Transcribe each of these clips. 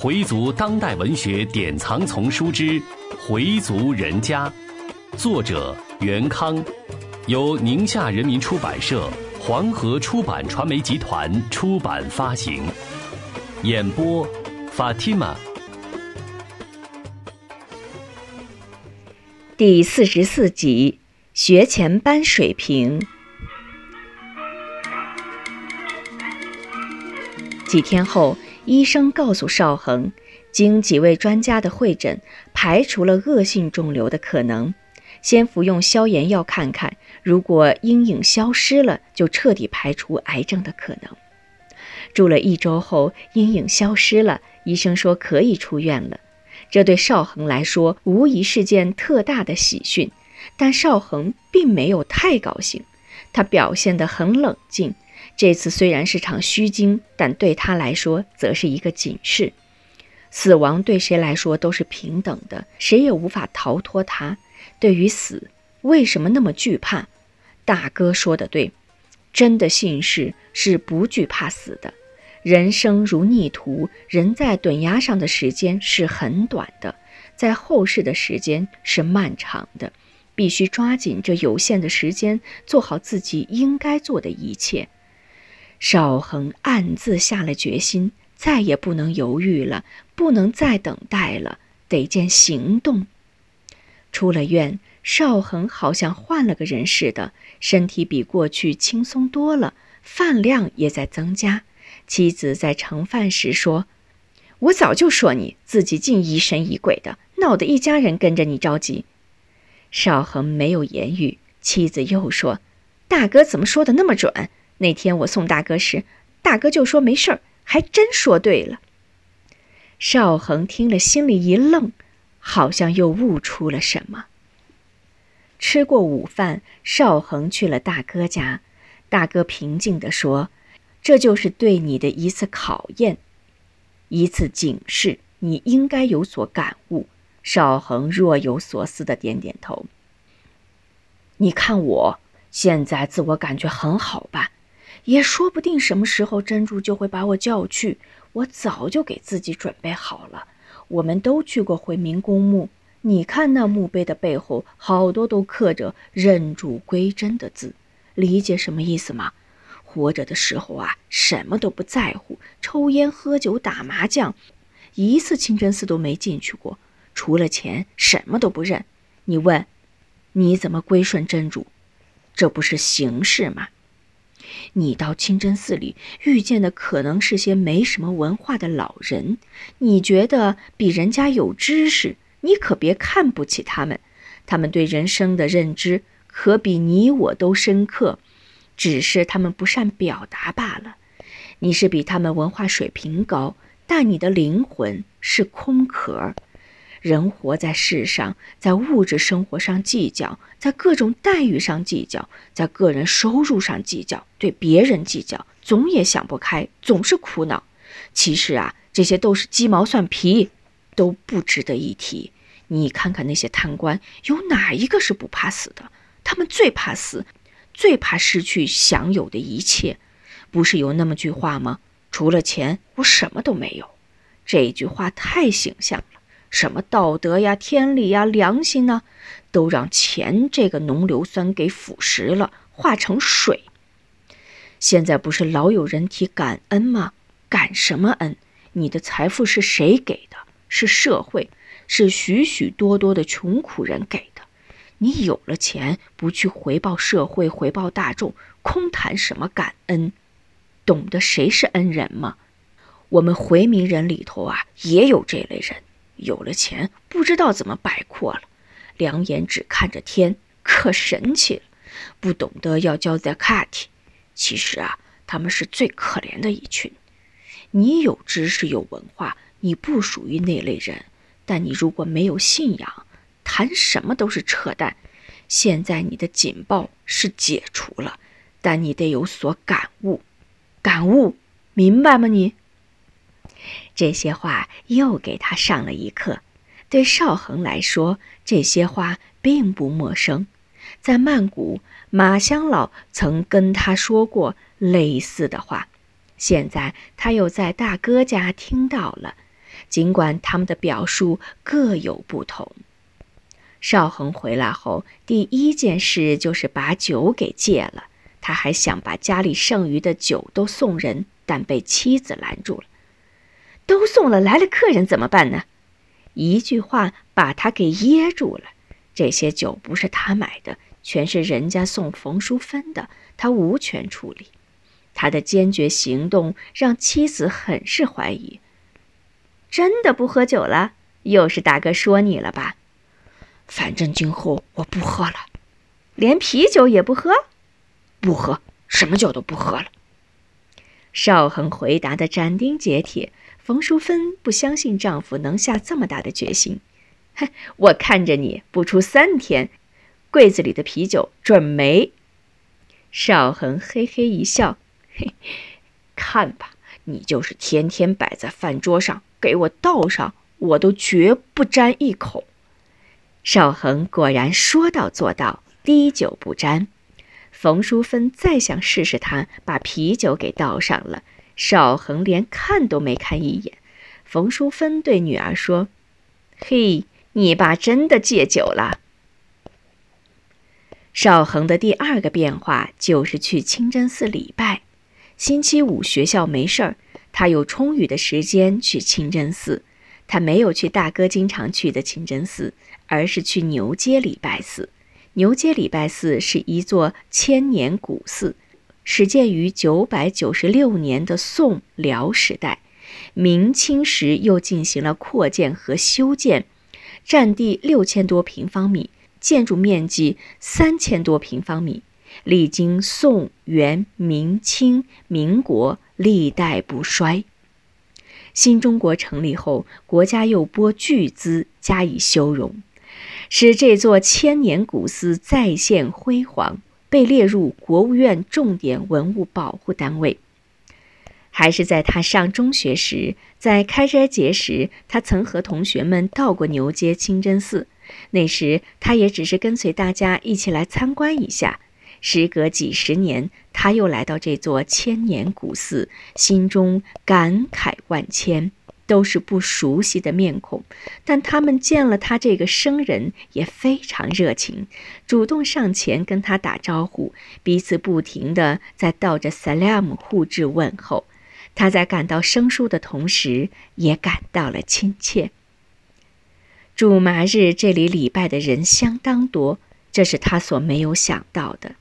回族当代文学典藏丛书之《回族人家》，作者袁康，由宁夏人民出版社、黄河出版传媒集团出版发行。演播：Fatima。第四十四集：学前班水平。几天后。医生告诉邵恒，经几位专家的会诊，排除了恶性肿瘤的可能。先服用消炎药看看，如果阴影消失了，就彻底排除癌症的可能。住了一周后，阴影消失了，医生说可以出院了。这对邵恒来说无疑是件特大的喜讯，但邵恒并没有太高兴，他表现得很冷静。这次虽然是场虚惊，但对他来说则是一个警示。死亡对谁来说都是平等的，谁也无法逃脱它。对于死，为什么那么惧怕？大哥说的对，真的信士是不惧怕死的。人生如逆途，人在陡崖上的时间是很短的，在后世的时间是漫长的。必须抓紧这有限的时间，做好自己应该做的一切。邵恒暗自下了决心，再也不能犹豫了，不能再等待了，得见行动。出了院，邵恒好像换了个人似的，身体比过去轻松多了，饭量也在增加。妻子在盛饭时说：“我早就说你自己竟疑神疑鬼的，闹得一家人跟着你着急。”邵恒没有言语。妻子又说：“大哥怎么说的那么准？”那天我送大哥时，大哥就说没事儿，还真说对了。邵恒听了，心里一愣，好像又悟出了什么。吃过午饭，邵恒去了大哥家。大哥平静地说：“这就是对你的一次考验，一次警示，你应该有所感悟。”邵恒若有所思的点点头。你看我现在自我感觉很好吧？也说不定什么时候珍珠就会把我叫去，我早就给自己准备好了。我们都去过回民公墓，你看那墓碑的背后，好多都刻着“认主归真”的字，理解什么意思吗？活着的时候啊，什么都不在乎，抽烟、喝酒、打麻将，一次清真寺都没进去过，除了钱什么都不认。你问，你怎么归顺真主？这不是形式吗？你到清真寺里遇见的可能是些没什么文化的老人，你觉得比人家有知识，你可别看不起他们。他们对人生的认知可比你我都深刻，只是他们不善表达罢了。你是比他们文化水平高，但你的灵魂是空壳。人活在世上，在物质生活上计较，在各种待遇上计较，在个人收入上计较，对别人计较，总也想不开，总是苦恼。其实啊，这些都是鸡毛蒜皮，都不值得一提。你看看那些贪官，有哪一个是不怕死的？他们最怕死，最怕失去享有的一切。不是有那么句话吗？除了钱，我什么都没有。这句话太形象了。什么道德呀、天理呀、良心呢，都让钱这个浓硫酸给腐蚀了，化成水。现在不是老有人提感恩吗？感什么恩？你的财富是谁给的？是社会，是许许多多的穷苦人给的。你有了钱，不去回报社会、回报大众，空谈什么感恩？懂得谁是恩人吗？我们回民人里头啊，也有这类人。有了钱，不知道怎么摆阔了，两眼只看着天，可神气了。不懂得要交 zakat，其实啊，他们是最可怜的一群。你有知识有文化，你不属于那类人。但你如果没有信仰，谈什么都是扯淡。现在你的警报是解除了，但你得有所感悟。感悟，明白吗？你？这些话又给他上了一课。对邵恒来说，这些话并不陌生。在曼谷，马香老曾跟他说过类似的话。现在他又在大哥家听到了。尽管他们的表述各有不同。邵恒回来后，第一件事就是把酒给戒了。他还想把家里剩余的酒都送人，但被妻子拦住了。都送了，来了客人怎么办呢？一句话把他给噎住了。这些酒不是他买的，全是人家送冯淑芬的，他无权处理。他的坚决行动让妻子很是怀疑。真的不喝酒了？又是大哥说你了吧？反正今后我不喝了，连啤酒也不喝，不喝，什么酒都不喝了。邵恒回答的斩钉截铁。冯淑芬不相信丈夫能下这么大的决心。哼，我看着你不出三天，柜子里的啤酒准没。邵恒嘿嘿一笑，嘿，看吧，你就是天天摆在饭桌上给我倒上，我都绝不沾一口。邵恒果然说到做到，滴酒不沾。冯淑芬再想试试他，把啤酒给倒上了。邵恒连看都没看一眼。冯淑芬对女儿说：“嘿，你爸真的戒酒了。”邵恒的第二个变化就是去清真寺礼拜。星期五学校没事儿，他有充裕的时间去清真寺。他没有去大哥经常去的清真寺。而是去牛街礼拜寺。牛街礼拜寺是一座千年古寺，始建于九百九十六年的宋辽时代，明清时又进行了扩建和修建，占地六千多平方米，建筑面积三千多平方米，历经宋、元、明清、民国，历代不衰。新中国成立后，国家又拨巨资加以修容。使这座千年古寺再现辉煌，被列入国务院重点文物保护单位。还是在他上中学时，在开斋节时，他曾和同学们到过牛街清真寺。那时，他也只是跟随大家一起来参观一下。时隔几十年，他又来到这座千年古寺，心中感慨万千。都是不熟悉的面孔，但他们见了他这个生人也非常热情，主动上前跟他打招呼，彼此不停地在道着 salam 互致问候。他在感到生疏的同时，也感到了亲切。驻麻日这里礼拜的人相当多，这是他所没有想到的。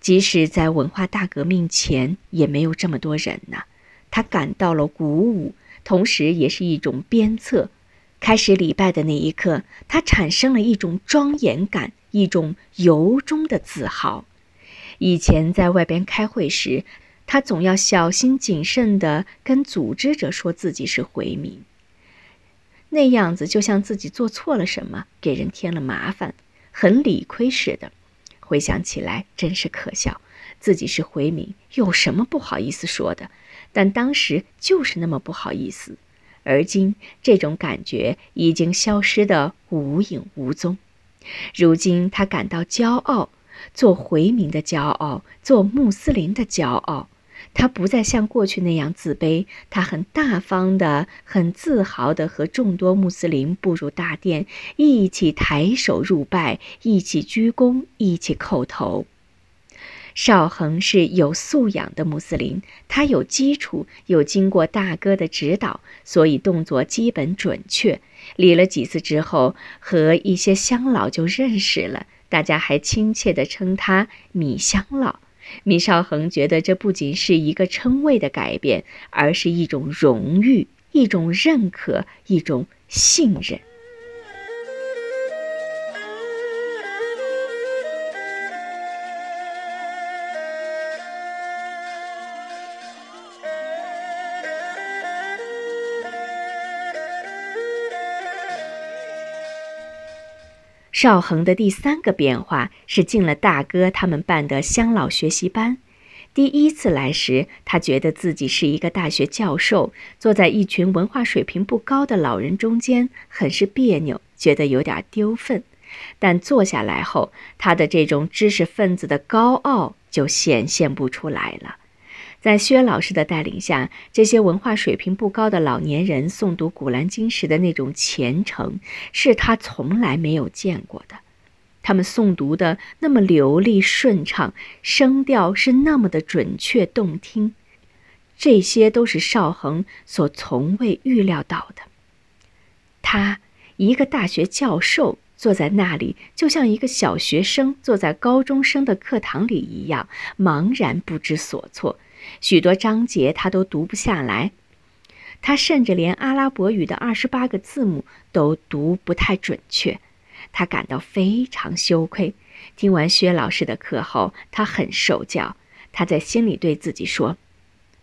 即使在文化大革命前，也没有这么多人呢。他感到了鼓舞。同时，也是一种鞭策。开始礼拜的那一刻，他产生了一种庄严感，一种由衷的自豪。以前在外边开会时，他总要小心谨慎地跟组织者说自己是回民，那样子就像自己做错了什么，给人添了麻烦，很理亏似的。回想起来，真是可笑。自己是回民，有什么不好意思说的？但当时就是那么不好意思，而今这种感觉已经消失得无影无踪。如今他感到骄傲，做回民的骄傲，做穆斯林的骄傲。他不再像过去那样自卑，他很大方的、很自豪的和众多穆斯林步入大殿，一起抬手入拜，一起鞠躬，一起叩头。邵恒是有素养的穆斯林，他有基础，有经过大哥的指导，所以动作基本准确。理了几次之后，和一些乡老就认识了，大家还亲切地称他“米乡老”。米少恒觉得这不仅是一个称谓的改变，而是一种荣誉，一种认可，一种信任。邵恒的第三个变化是进了大哥他们办的乡老学习班。第一次来时，他觉得自己是一个大学教授，坐在一群文化水平不高的老人中间，很是别扭，觉得有点丢份。但坐下来后，他的这种知识分子的高傲就显现不出来了。在薛老师的带领下，这些文化水平不高的老年人诵读《古兰经》时的那种虔诚，是他从来没有见过的。他们诵读的那么流利顺畅，声调是那么的准确动听，这些都是邵恒所从未预料到的。他，一个大学教授。坐在那里，就像一个小学生坐在高中生的课堂里一样，茫然不知所措。许多章节他都读不下来，他甚至连阿拉伯语的二十八个字母都读不太准确。他感到非常羞愧。听完薛老师的课后，他很受教。他在心里对自己说：“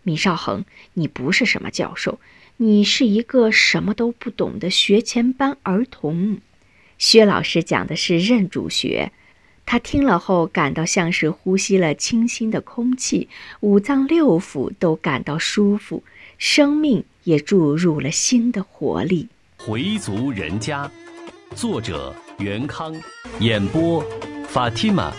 米少恒，你不是什么教授，你是一个什么都不懂的学前班儿童。”薛老师讲的是认主学，他听了后感到像是呼吸了清新的空气，五脏六腑都感到舒服，生命也注入了新的活力。回族人家，作者袁康，演播法蒂玛。